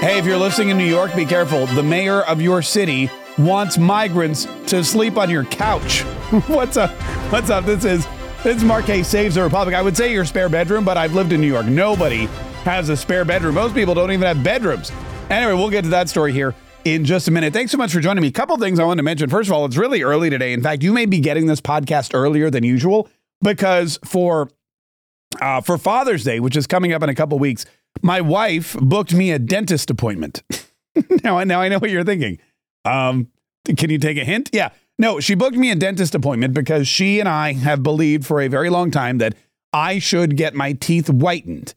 Hey, if you're listening in New York, be careful. The mayor of your city wants migrants to sleep on your couch. What's up? What's up? This is this is Saves the Republic. I would say your spare bedroom, but I've lived in New York. Nobody has a spare bedroom. Most people don't even have bedrooms. Anyway, we'll get to that story here in just a minute. Thanks so much for joining me. A couple things I want to mention. First of all, it's really early today. In fact, you may be getting this podcast earlier than usual because for uh, for Father's Day, which is coming up in a couple weeks, my wife booked me a dentist appointment. now, now I know what you're thinking. Um, can you take a hint? Yeah. No, she booked me a dentist appointment because she and I have believed for a very long time that I should get my teeth whitened.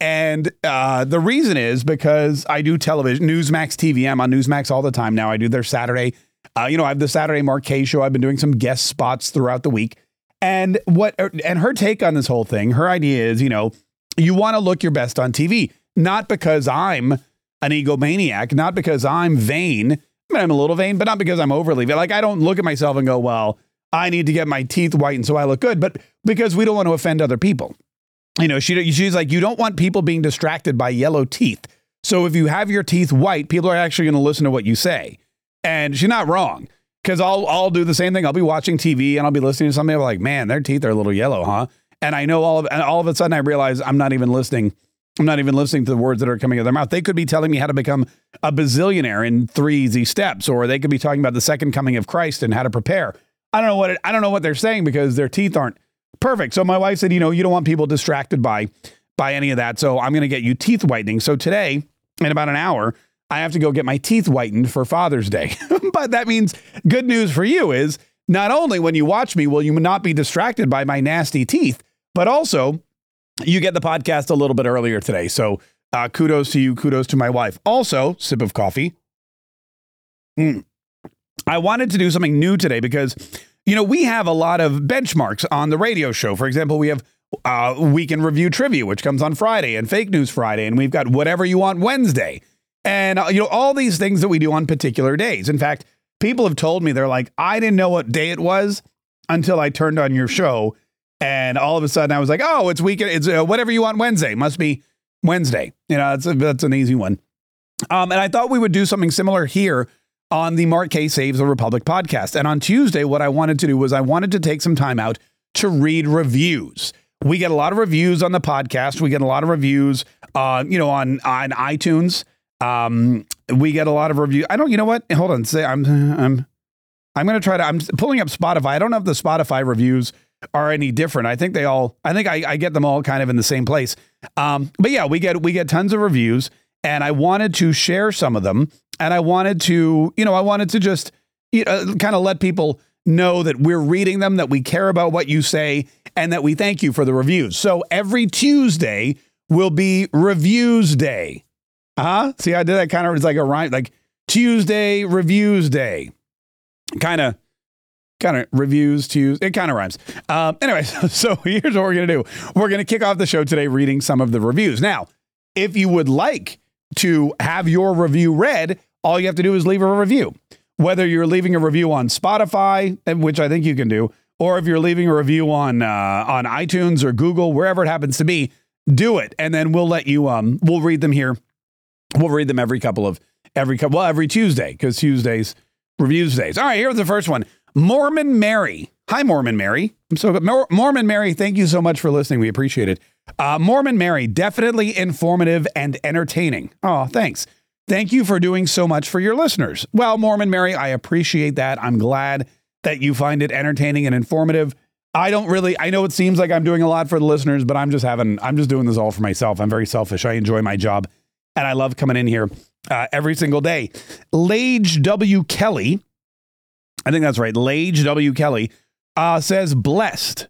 And uh, the reason is because I do television, Newsmax TV. I'm on Newsmax all the time now. I do their Saturday. Uh, you know, I have the Saturday Mark Kaye show. I've been doing some guest spots throughout the week. And what and her take on this whole thing, her idea is, you know, you want to look your best on TV, not because I'm an egomaniac, not because I'm vain. I mean, I'm a little vain, but not because I'm overly vain. Like I don't look at myself and go, well, I need to get my teeth whitened so I look good, but because we don't want to offend other people. You know, she, she's like, you don't want people being distracted by yellow teeth. So if you have your teeth white, people are actually going to listen to what you say. And she's not wrong because I'll I'll do the same thing. I'll be watching TV and I'll be listening to something. I'm like, man, their teeth are a little yellow, huh? And I know all of and all of a sudden I realize I'm not even listening. I'm not even listening to the words that are coming out of their mouth. They could be telling me how to become a bazillionaire in three easy steps, or they could be talking about the second coming of Christ and how to prepare. I don't know what it, I don't know what they're saying because their teeth aren't perfect. So my wife said, you know, you don't want people distracted by by any of that. So I'm going to get you teeth whitening. So today, in about an hour, I have to go get my teeth whitened for Father's Day. but that means good news for you is not only when you watch me will you not be distracted by my nasty teeth, but also you get the podcast a little bit earlier today. So uh, kudos to you, kudos to my wife. Also, sip of coffee. Mm. I wanted to do something new today because, you know, we have a lot of benchmarks on the radio show. For example, we have uh, Week in Review Trivia, which comes on Friday, and Fake News Friday, and we've got Whatever You Want Wednesday and uh, you know all these things that we do on particular days. In fact, people have told me they're like, I didn't know what day it was until I turned on your show, and all of a sudden I was like, oh, it's weekend. It's uh, whatever you want Wednesday. Must be Wednesday. You know, that's a, that's an easy one. Um, and I thought we would do something similar here on the Mark Kaye Saves the Republic podcast. And on Tuesday, what I wanted to do was I wanted to take some time out to read reviews. We get a lot of reviews on the podcast. We get a lot of reviews, uh, you know, on on iTunes. Um, we get a lot of review. I don't. You know what? Hold on. Say I'm. I'm. I'm going to try to. I'm pulling up Spotify. I don't have the Spotify reviews are any different. I think they all. I think I, I get them all kind of in the same place. Um, but yeah, we get we get tons of reviews, and I wanted to share some of them, and I wanted to, you know, I wanted to just you know, kind of let people know that we're reading them, that we care about what you say, and that we thank you for the reviews. So every Tuesday will be Reviews Day. Huh? See, I did that kind of, it's like a rhyme, like Tuesday Reviews Day. Kind of, kind of reviews Tuesday. It kind of rhymes. Um, anyway, so, here's what we're going to do we're going to kick off the show today reading some of the reviews. Now, if you would like to have your review read, all you have to do is leave a review. Whether you're leaving a review on Spotify, which I think you can do, or if you're leaving a review on uh, on iTunes or Google, wherever it happens to be, do it, and then we'll let you um we'll read them here We'll read them every couple of every couple well every Tuesday because Tuesdays reviews days. All right, here's the first one. Mormon Mary. Hi, Mormon Mary. I'm so good. Mormon Mary, thank you so much for listening. We appreciate it. Uh, Mormon Mary, definitely informative and entertaining. Oh, thanks. Thank you for doing so much for your listeners. Well, Mormon Mary, I appreciate that. I'm glad that you find it entertaining and informative. I don't really, I know it seems like I'm doing a lot for the listeners, but I'm just having, I'm just doing this all for myself. I'm very selfish. I enjoy my job and I love coming in here uh, every single day. Lage W. Kelly, I think that's right. Lage W. Kelly uh, says, blessed.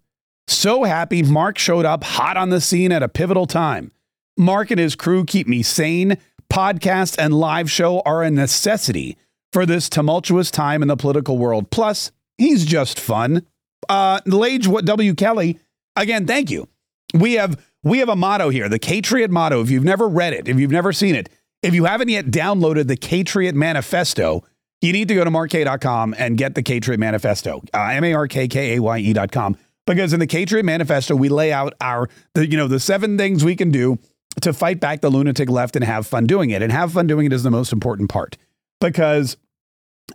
So happy Mark showed up hot on the scene at a pivotal time. Mark and his crew keep me sane. Podcast and live show are a necessity for this tumultuous time in the political world. Plus, he's just fun. Uh, Lage W. Kelly, again, thank you. We have we have a motto here, the Catriot motto. If you've never read it, if you've never seen it, if you haven't yet downloaded the Catriot Manifesto, you need to go to mark.com and get the Catriot Manifesto, uh, M-A-R-K-K-A-Y-E.com. Because in the Catriot Manifesto, we lay out our, the, you know, the seven things we can do to fight back the lunatic left and have fun doing it. And have fun doing it is the most important part because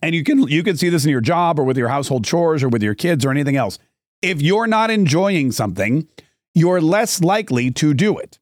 and you can you can see this in your job or with your household chores or with your kids or anything else. If you're not enjoying something, you're less likely to do it.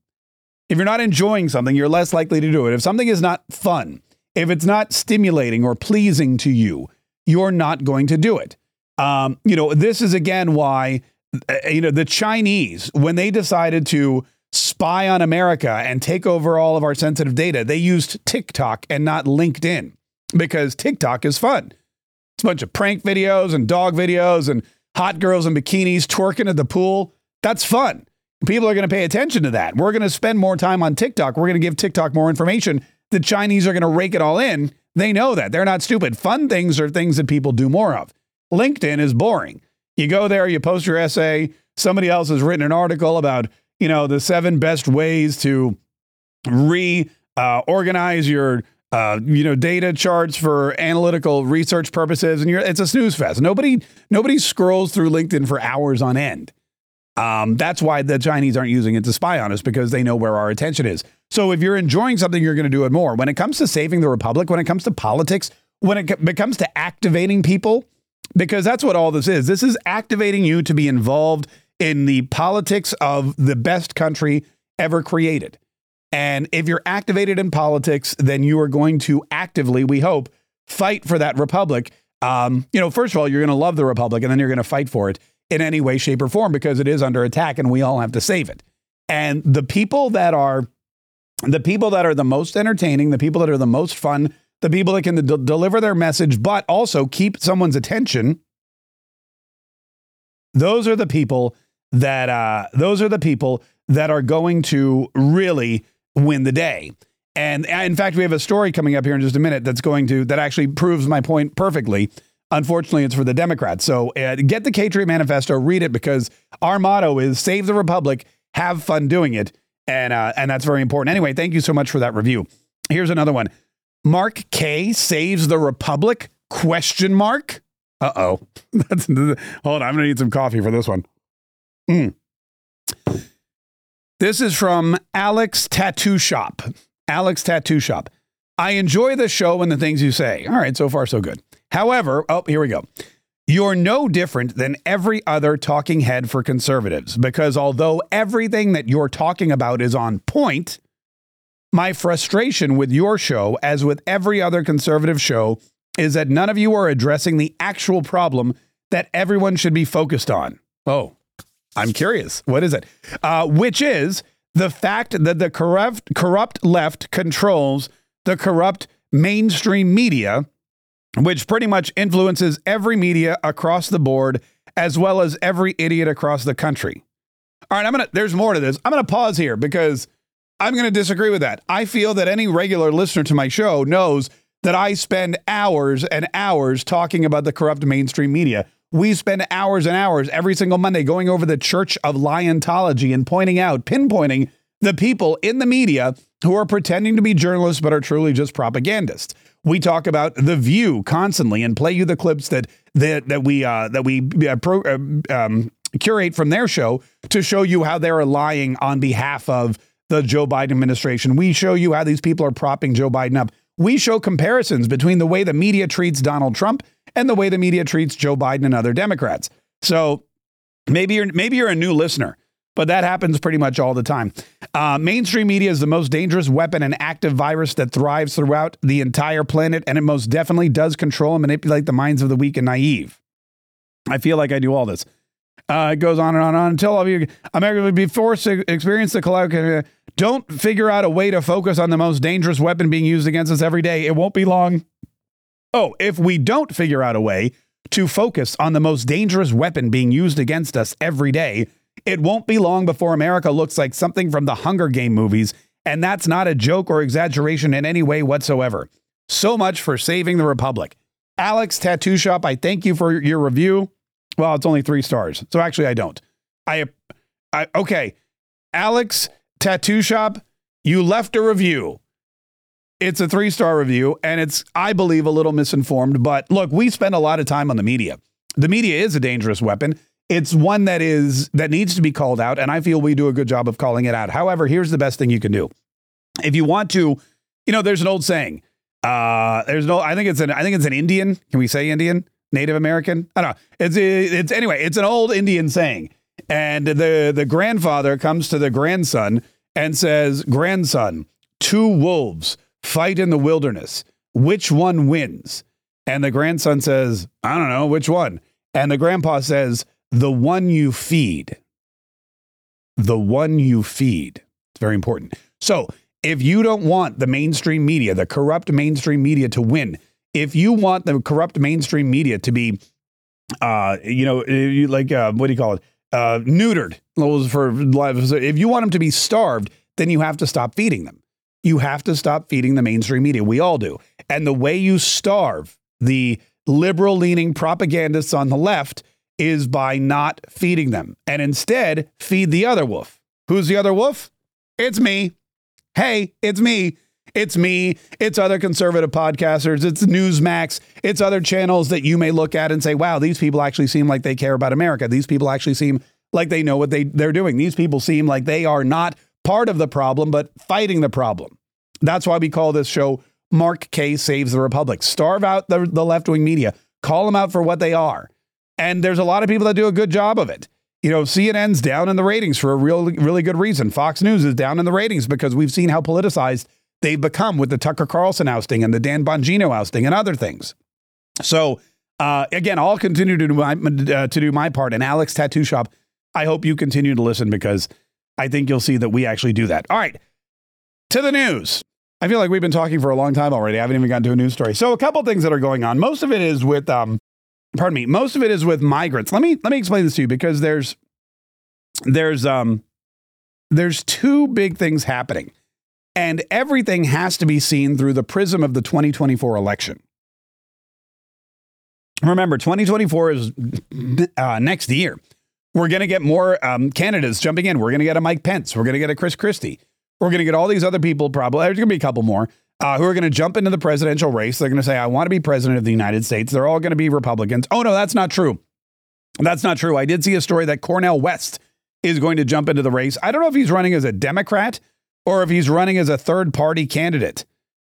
If you're not enjoying something, you're less likely to do it. If something is not fun, if it's not stimulating or pleasing to you, you're not going to do it. Um, you know, this is again why, uh, you know, the Chinese, when they decided to spy on America and take over all of our sensitive data, they used TikTok and not LinkedIn because TikTok is fun. It's a bunch of prank videos and dog videos and hot girls in bikinis twerking at the pool. That's fun. People are going to pay attention to that. We're going to spend more time on TikTok. We're going to give TikTok more information. The Chinese are going to rake it all in. They know that. They're not stupid. Fun things are things that people do more of. LinkedIn is boring. You go there, you post your essay. Somebody else has written an article about, you know, the seven best ways to re uh, your uh, you know, data charts for analytical research purposes, and you're, it's a snooze fest. Nobody, nobody scrolls through LinkedIn for hours on end. Um, that's why the Chinese aren't using it to spy on us because they know where our attention is. So if you're enjoying something, you're going to do it more. When it comes to saving the republic, when it comes to politics, when it comes to activating people, because that's what all this is. This is activating you to be involved in the politics of the best country ever created. And if you're activated in politics, then you are going to actively, we hope, fight for that republic. Um, you know, first of all, you're going to love the republic, and then you're going to fight for it in any way, shape, or form because it is under attack, and we all have to save it. And the people that are the people that are the most entertaining, the people that are the most fun, the people that can de- deliver their message, but also keep someone's attention. Those are the people that uh, those are the people that are going to really win the day. And uh, in fact, we have a story coming up here in just a minute that's going to that actually proves my point perfectly. Unfortunately, it's for the Democrats. So uh, get the Patriot Manifesto, read it because our motto is "Save the Republic, have fun doing it," and uh, and that's very important. Anyway, thank you so much for that review. Here's another one. Mark Kaye saves the Republic? Question mark. Uh oh. That's hold on. I'm gonna need some coffee for this one. Mm. This is from Alex Tattoo Shop. Alex Tattoo Shop. I enjoy the show and the things you say. All right, so far so good. However, oh, here we go. You're no different than every other talking head for conservatives because although everything that you're talking about is on point, my frustration with your show, as with every other conservative show, is that none of you are addressing the actual problem that everyone should be focused on. Oh, I'm curious. What is it? Uh, which is the fact that the corrupt corrupt left controls the corrupt mainstream media, which pretty much influences every media across the board, as well as every idiot across the country. All right, I'm gonna. There's more to this. I'm gonna pause here because I'm gonna disagree with that. I feel that any regular listener to my show knows that I spend hours and hours talking about the corrupt mainstream media. We spend hours and hours every single Monday going over the Church of Liontology and pointing out, pinpointing the people in the media who are pretending to be journalists but are truly just propagandists. We talk about the View constantly and play you the clips that that that we uh, that we uh, pro, uh, um, curate from their show to show you how they're lying on behalf of the Joe Biden administration. We show you how these people are propping Joe Biden up. We show comparisons between the way the media treats Donald Trump and the way the media treats Joe Biden and other Democrats. So maybe you're maybe you're a new listener, but that happens pretty much all the time. Uh, mainstream media is the most dangerous weapon and active virus that thrives throughout the entire planet, and it most definitely does control and manipulate the minds of the weak and naive. I feel like I do all this. Uh, it goes on and on and on until all of you America would be forced to experience the collapse. Don't figure out a way to focus on the most dangerous weapon being used against us every day. It won't be long Oh, if we don't figure out a way to focus on the most dangerous weapon being used against us every day, it won't be long before America looks like something from the Hunger Game movies, and that's not a joke or exaggeration in any way whatsoever. So much for saving the Republic. Alex Tattoo Shop, I thank you for your review. Well, it's only three stars, so actually I don't. I, I okay, Alex Tattoo Shop, you left a review. It's a three star review, and it's, I believe, a little misinformed. But look, we spend a lot of time on the media. The media is a dangerous weapon. It's one that is that needs to be called out, and I feel we do a good job of calling it out. However, here's the best thing you can do. If you want to, you know, there's an old saying. Uh, there's no. I think it's an. I think it's an Indian. Can we say Indian? Native American? I don't know. It's it's anyway. It's an old Indian saying, and the the grandfather comes to the grandson and says, "Grandson, two wolves fight in the wilderness. Which one wins?" And the grandson says, "I don't know which one." And the grandpa says, "The one you feed." The one you feed. It's very important. So if you don't want the mainstream media, the corrupt mainstream media to win, if you want the corrupt mainstream media to be, uh, you know, like uh, what do you call it, uh, neutered for. If you want them to be starved, then you have to stop feeding them. You have to stop feeding the mainstream media. We all do. And the way you starve the liberal leaning propagandists on the left is by not feeding them and instead feed the other wolf. Who's the other wolf? It's me. Hey, it's me. It's me. It's other conservative podcasters. It's Newsmax. It's other channels that you may look at and say, wow, these people actually seem like they care about America. These people actually seem like they know what they, they're doing. These people seem like they are not part of the problem, but fighting the problem. That's why we call this show Mark Kaye Saves the Republic. Starve out the, the left wing media, call them out for what they are. And there's a lot of people that do a good job of it. You know, CNN's down in the ratings for a real, really good reason. Fox News is down in the ratings because we've seen how politicized they've become with the Tucker Carlson ousting and the Dan Bongino ousting and other things. So, uh, again, I'll continue to do my uh, to do my part. And Alex Tattoo Shop, I hope you continue to listen because I think you'll see that we actually do that. All right, to the news. I feel like we've been talking for a long time already. I haven't even gotten to a news story. So, a couple things that are going on. Most of it is with, um, pardon me, most of it is with migrants. Let me let me explain this to you because there's there's um there's two big things happening. And everything has to be seen through the prism of the 2024 election. Remember, 2024 is uh, next year. We're going to get more um, candidates jumping in. We're going to get a Mike Pence. We're going to get a Chris Christie. We're going to get all these other people, probably, there's going to be a couple more, uh, who are going to jump into the presidential race. They're going to say, I want to be president of the United States. They're all going to be Republicans. Oh, no, that's not true. That's not true. I did see a story that Cornel West is going to jump into the race. I don't know if he's running as a Democrat or if he's running as a third party candidate.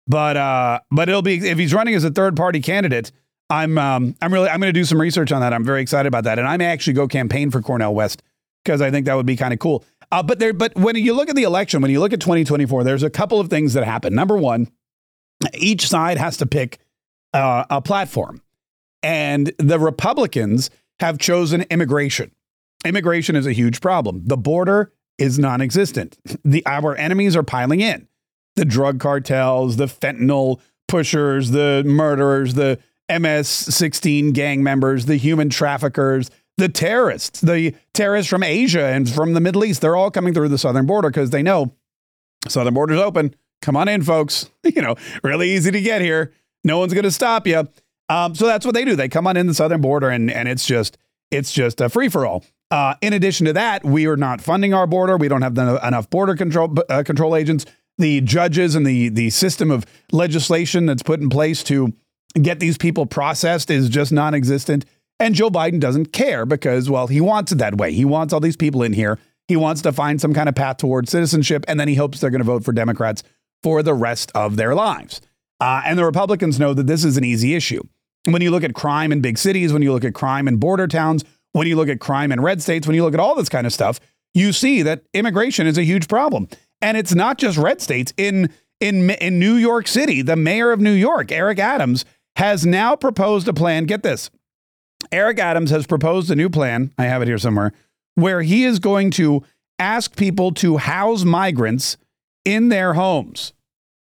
But uh, but it'll be if he's running as a third party candidate. I'm um, I'm really I'm going to do some research on that. I'm very excited about that, and I may actually go campaign for Cornel West because I think that would be kind of cool. Uh, but there, but when you look at the election, when you look at 2024, there's a couple of things that happen. Number one, each side has to pick uh, a platform, and the Republicans have chosen immigration. Immigration is a huge problem. The border is non-existent. The our enemies are piling in. The drug cartels, the fentanyl pushers, the murderers, the MS-16 gang members, the human traffickers, the terrorists, the terrorists from Asia and from the Middle East, they're all coming through the southern border because they know southern border's open. Come on in, folks. You know, really easy to get here. No one's going to stop you. Um, so that's what they do. They come on in the southern border, and and it's just it's just a free for all. Uh, in addition to that, we are not funding our border. We don't have the, enough border control uh, control agents. The judges and the the system of legislation that's put in place to get these people processed is just non-existent. And Joe Biden doesn't care because, well, he wants it that way. He wants all these people in here. He wants to find some kind of path towards citizenship, and then he hopes they're going to vote for Democrats for the rest of their lives. Uh, and the Republicans know that this is an easy issue. When you look at crime in big cities, when you look at crime in border towns, when you look at crime in red states, when you look at all this kind of stuff, you see that immigration is a huge problem. And it's not just red states. In in in New York City, the mayor of New York, Eric Adams, has now proposed a plan. Get this. Eric Adams has proposed a new plan. I have it here somewhere where he is going to ask people to house migrants in their homes.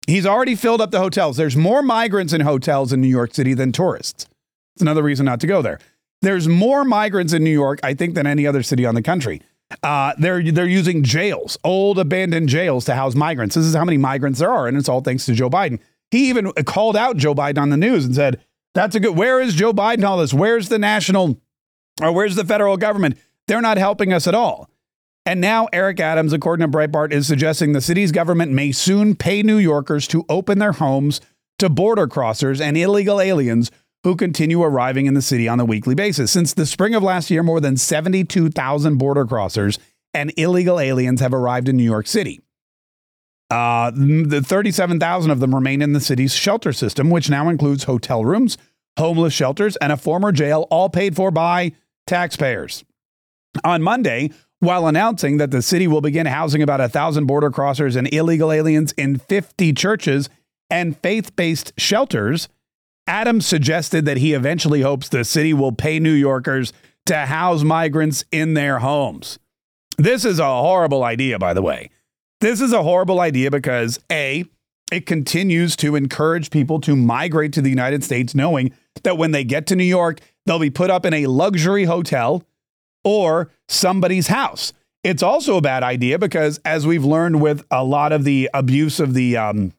He's already filled up the hotels. There's more migrants in hotels in New York City than tourists. It's another reason not to go there. There's more migrants in New York, I think, than any other city on the country. Uh, they're they're using jails, old abandoned jails, to house migrants. This is how many migrants there are, and it's all thanks to Joe Biden. He even called out Joe Biden on the news and said, "That's a good. Where is Joe Biden? All this? Where's the national, or where's the federal government? They're not helping us at all." And now Eric Adams, according to Breitbart, is suggesting the city's government may soon pay New Yorkers to open their homes to border crossers and illegal aliens who continue arriving in the city on a weekly basis. Since the spring of last year, more than 72,000 border crossers and illegal aliens have arrived in New York City. Uh, the 37,000 of them remain in the city's shelter system, which now includes hotel rooms, homeless shelters, and a former jail, all paid for by taxpayers. On Monday, while announcing that the city will begin housing about a thousand border crossers and illegal aliens in 50 churches and faith based shelters, Adams suggested that he eventually hopes the city will pay New Yorkers to house migrants in their homes. This is a horrible idea, by the way. This is a horrible idea because A, it continues to encourage people to migrate to the United States, knowing that when they get to New York, they'll be put up in a luxury hotel or somebody's house. It's also a bad idea because, as we've learned with a lot of the abuse of the, um,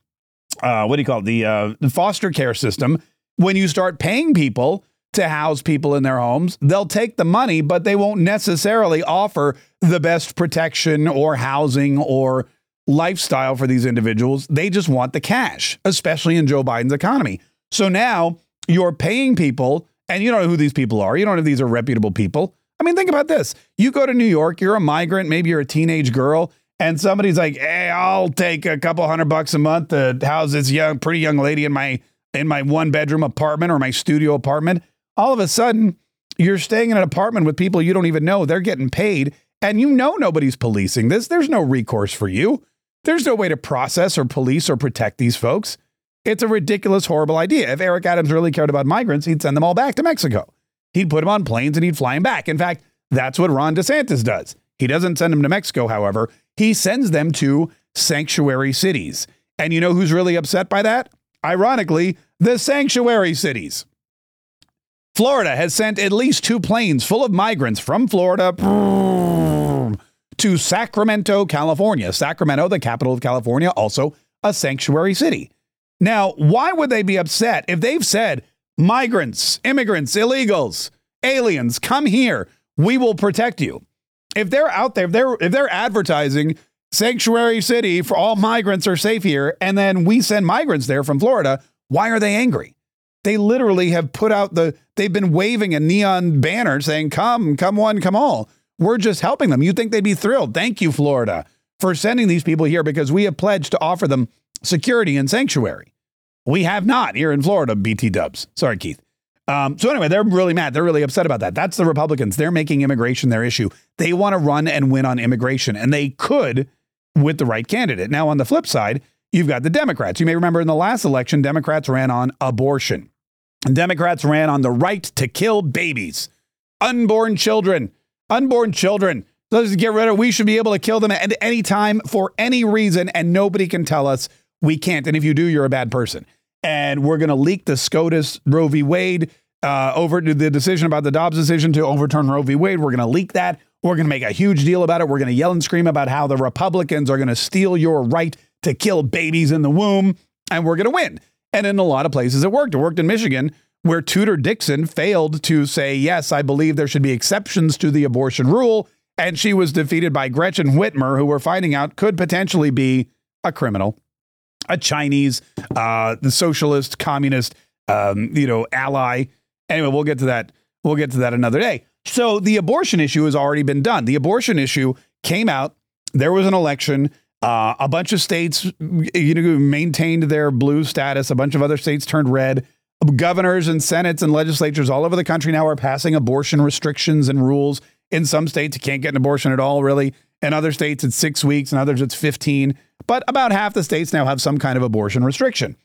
uh, what do you call it, the, uh, the foster care system, when you start paying people to house people in their homes, they'll take the money, but they won't necessarily offer the best protection or housing or lifestyle for these individuals. They just want the cash, especially in Joe Biden's economy. So now you're paying people, and you don't know who these people are. You don't know if these are reputable people. I mean, think about this. You go to New York, you're a migrant, maybe you're a teenage girl, and somebody's like, "Hey, I'll take a couple hundred bucks a month to house this young, pretty young lady in my in my one bedroom apartment or my studio apartment." All of a sudden, you're staying in an apartment with people you don't even know. They're getting paid, and you know nobody's policing this. There's no recourse for you. There's no way to process or police or protect these folks. It's a ridiculous, horrible idea. If Eric Adams really cared about migrants, he'd send them all back to Mexico. He'd put them on planes and he'd fly them back. In fact, that's what Ron DeSantis does. He doesn't send them to Mexico, however, he sends them to sanctuary cities. And you know who's really upset by that? Ironically, the sanctuary cities. Florida has sent at least two planes full of migrants from Florida to Sacramento, California. Sacramento, the capital of California, also a sanctuary city. Now, why would they be upset if they've said, migrants, immigrants, illegals, aliens, come here. We will protect you. If they're out there, if they're if they're advertising sanctuary city for all migrants are safe here, and then we send migrants there from Florida, why are they angry? They literally have put out the they've been waving a neon banner saying, Come, come one, come all. We're just helping them. You'd think they'd be thrilled. Thank you, Florida, for sending these people here because we have pledged to offer them security and sanctuary. We have not here in Florida, BT dubs. Sorry, Keith. Um, so anyway, they're really mad. They're really upset about that. That's the Republicans. They're making immigration their issue. They want to run and win on immigration, and they could with the right candidate. Now, on the flip side, you've got the Democrats. You may remember in the last election, Democrats ran on abortion. Democrats ran on the right to kill babies, unborn children, unborn children. Let's get rid of. We should be able to kill them at any time for any reason, and nobody can tell us we can't. And if you do, you're a bad person and we're going to leak the SCOTUS Roe v. Wade uh, over to the decision about the Dobbs decision to overturn Roe v. Wade. We're going to leak that. We're going to make a huge deal about it. We're going to yell and scream about how the Republicans are going to steal your right to kill babies in the womb, and we're going to win. And in a lot of places, it worked. It worked in Michigan, where Tudor Dixon failed to say, yes, I believe there should be exceptions to the abortion rule. And she was defeated by Gretchen Whitmer, who we're finding out could potentially be a criminal a Chinese, uh, the socialist, communist, um, you know, ally. Anyway, we'll get to that. We'll get to that another day. So the abortion issue has already been done. The abortion issue came out. There was an election. Uh, a bunch of states, you know, maintained their blue status. A bunch of other states turned red. Governors and senates and legislatures all over the country now are passing abortion restrictions and rules. In some states, you can't get an abortion at all, really. In other states, it's six weeks. In others, it's 15. But about half the states now have some kind of abortion restriction.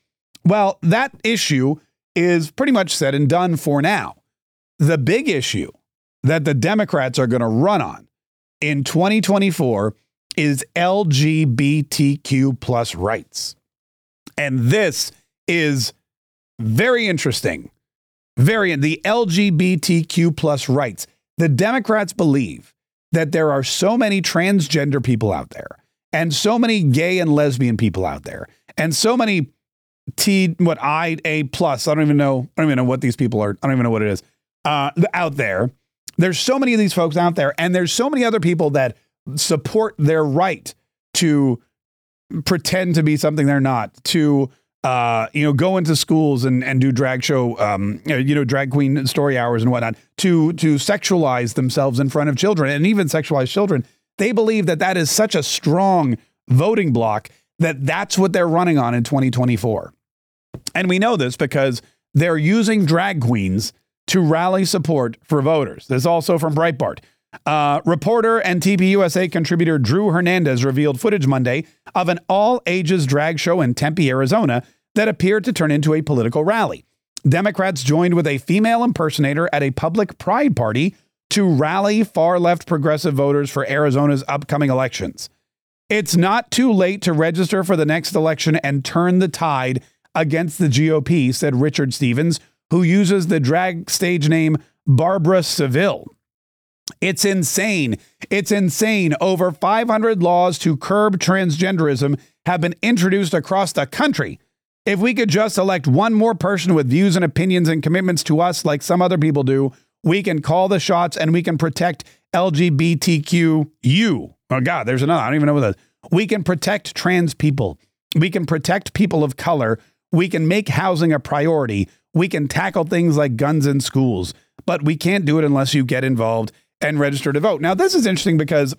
Well, that issue is pretty much said and done for now. The big issue that the Democrats are going to run on in 2024 is LGBTQ plus rights. And this is very interesting. Very the LGBTQ plus rights. The Democrats believe that there are so many transgender people out there and so many gay and lesbian people out there and so many T what I A plus. I don't even know. I don't even know what these people are. I don't even know what it is uh, out there. There's so many of these folks out there, and there's so many other people that support their right to pretend to be something they're not, to uh, you know, go into schools and, and do drag show, um, you know, drag queen story hours and whatnot to to sexualize themselves in front of children and even sexualize children. They believe that that is such a strong voting block that that's what they're running on in 2024. And we know this because they're using drag queens to rally support for voters. This is also from Breitbart. Uh, reporter and TPUSA contributor Drew Hernandez revealed footage Monday of an all ages drag show in Tempe, Arizona that appeared to turn into a political rally. Democrats joined with a female impersonator at a public pride party to rally far left progressive voters for Arizona's upcoming elections. It's not too late to register for the next election and turn the tide against the GOP, said Richard Stevens, who uses the drag stage name Barbara Seville. It's insane. It's insane. Over 500 laws to curb transgenderism have been introduced across the country. If we could just elect one more person with views and opinions and commitments to us like some other people do, we can call the shots and we can protect LGBTQU. Oh, God, there's another. I don't even know what that is. We can protect trans people. We can protect people of color. We can make housing a priority. We can tackle things like guns in schools. But we can't do it unless you get involved and register to vote. Now, this is interesting because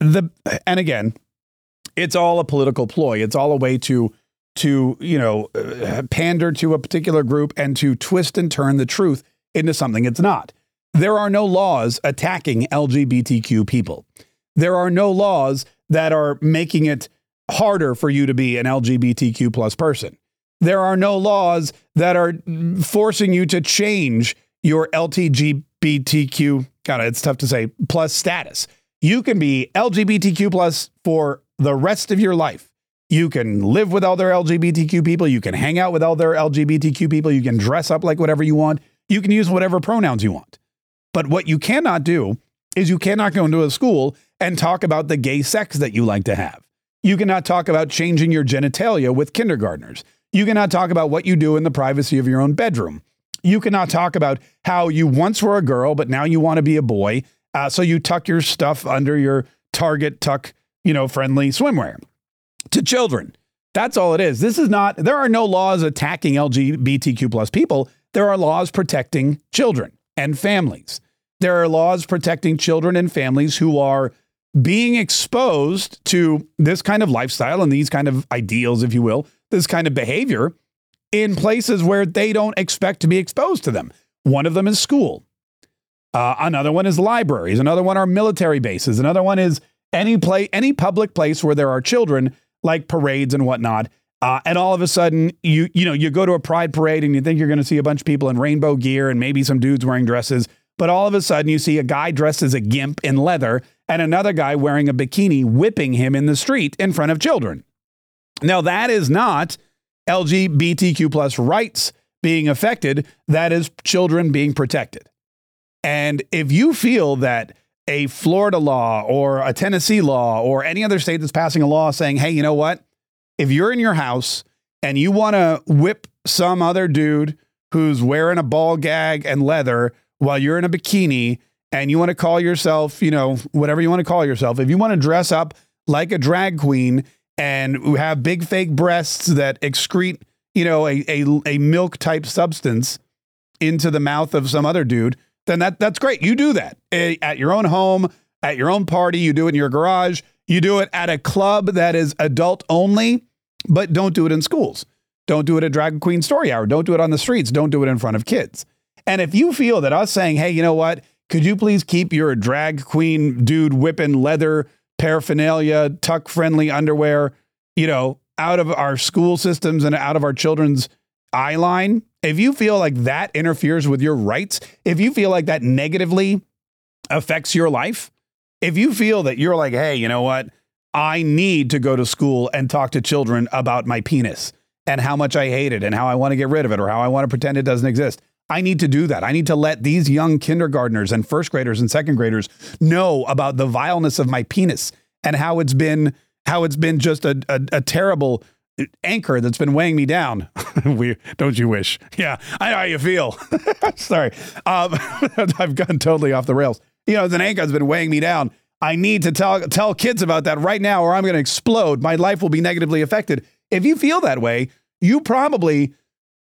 the, and again, it's all a political ploy. It's all a way to, to, you know, uh, pander to a particular group and to twist and turn the truth into something it's not. There are no laws attacking LGBTQ people. There are no laws that are making it harder for you to be an LGBTQ plus person. There are no laws that are forcing you to change your LGBTQ, God, it's tough to say, plus status. You can be LGBTQ plus for the rest of your life. You can live with other LGBTQ people. You can hang out with other LGBTQ people. You can dress up like whatever you want. You can use whatever pronouns you want. But what you cannot do is you cannot go into a school and talk about the gay sex that you like to have. You cannot talk about changing your genitalia with kindergartners. You cannot talk about what you do in the privacy of your own bedroom. You cannot talk about how you once were a girl, but now you want to be a boy. Uh, so you tuck your stuff under your Target tuck, you know, friendly swimwear to children. That's all it is. This is not, there are no laws attacking LGBTQ plus people. There are laws protecting children and families. There are laws protecting children and families who are being exposed to this kind of lifestyle and these kind of ideals, if you will, this kind of behavior in places where they don't expect to be exposed to them. One of them is school. Uh, another one is libraries. Another one are military bases. Another one is any play, any public place where there are children, like parades and whatnot. Uh, and all of a sudden, you you know you go to a pride parade and you think you're going to see a bunch of people in rainbow gear and maybe some dudes wearing dresses, but all of a sudden you see a guy dressed as a gimp in leather and another guy wearing a bikini whipping him in the street in front of children. Now that is not LGBTQ plus rights being affected. That is children being protected. And if you feel that a Florida law or a Tennessee law or any other state that's passing a law saying, hey, you know what? If you're in your house and you want to whip some other dude who's wearing a ball gag and leather while you're in a bikini and you want to call yourself, you know, whatever you want to call yourself, if you want to dress up like a drag queen and we have big fake breasts that excrete, you know, a, a, a milk type substance into the mouth of some other dude, then that that's great. You do that eh, at your own home, at your own party. You do it in your garage. You do it at a club that is adult only, but don't do it in schools. Don't do it at Drag Queen Story Hour. Don't do it on the streets. Don't do it in front of kids. And if you feel that us saying, hey, you know what? Could you please keep your drag queen dude whipping leather paraphernalia, tuck friendly underwear, you know, out of our school systems and out of our children's eye line, if you feel like that interferes with your rights, if you feel like that negatively affects your life, if you feel that you're like, hey, you know what? I need to go to school and talk to children about my penis and how much I hate it and how I want to get rid of it or how I want to pretend it doesn't exist. I need to do that. I need to let these young kindergartners and first graders and second graders know about the vileness of my penis and how it's been how it's been just a, a, a terrible anchor that's been weighing me down. we don't you wish? Yeah, I know how you feel. Sorry, um, I've gone totally off the rails. You know, the anchor has been weighing me down. I need to tell tell kids about that right now, or I'm going to explode. My life will be negatively affected. If you feel that way, you probably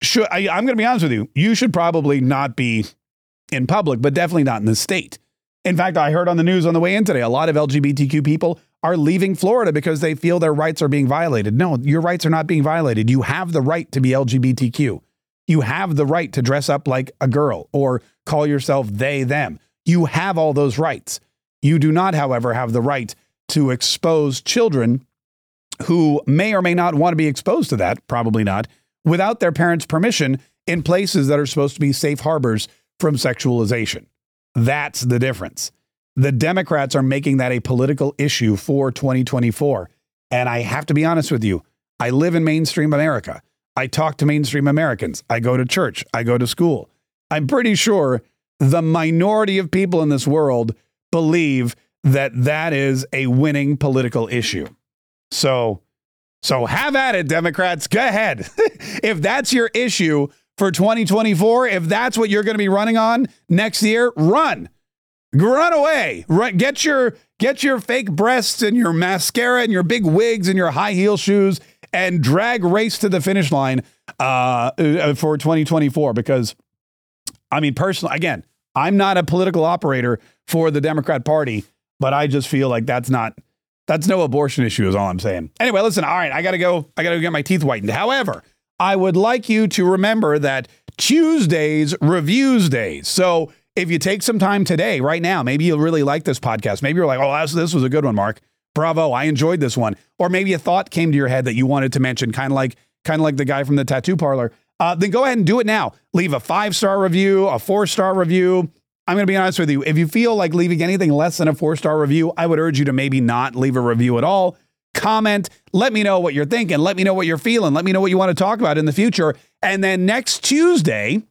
should. I, I'm going to be honest with you. You should probably not be in public, but definitely not in the state. In fact, I heard on the news on the way in today, a lot of LGBTQ people are leaving Florida because they feel their rights are being violated. No, your rights are not being violated. You have the right to be LGBTQ. You have the right to dress up like a girl or call yourself they, them. You have all those rights. You do not, however, have the right to expose children who may or may not want to be exposed to that, probably not, without their parents' permission in places that are supposed to be safe harbors from sexualization. That's the difference. The Democrats are making that a political issue for 2024. And I have to be honest with you, I live in mainstream America. I talk to mainstream Americans. I go to church. I go to school. I'm pretty sure the minority of people in this world believe that that is a winning political issue. So, so have at it, Democrats. Go ahead. if that's your issue for 2024, if that's what you're going to be running on next year, run. Run away. Run, get your get your fake breasts and your mascara and your big wigs and your high heel shoes and drag race to the finish line uh, uh for 2024 because I mean personally again, I'm not a political operator for the Democrat Party, but I just feel like that's not that's no abortion issue, is all I'm saying. Anyway, listen, all right, I gotta go, I gotta go get my teeth whitened. However, I would like you to remember that Tuesdays reviews days. So if you take some time today, right now, maybe you'll really like this podcast. Maybe you're like, oh, this was a good one, Mark. Bravo, I enjoyed this one. Or maybe a thought came to your head that you wanted to mention, kind of like kind of like the guy from the tattoo parlor. Uh, then go ahead and do it now. Leave a five star review, a four star review, I'm going to be honest with you. If you feel like leaving anything less than a four star review, I would urge you to maybe not leave a review at all. Comment, let me know what you're thinking, let me know what you're feeling, let me know what you want to talk about in the future. And then next Tuesday,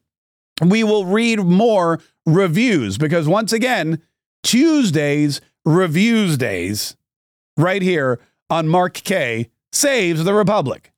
we will read more reviews because once again, Tuesdays, reviews days, right here on Mark Kaye saves the Republic.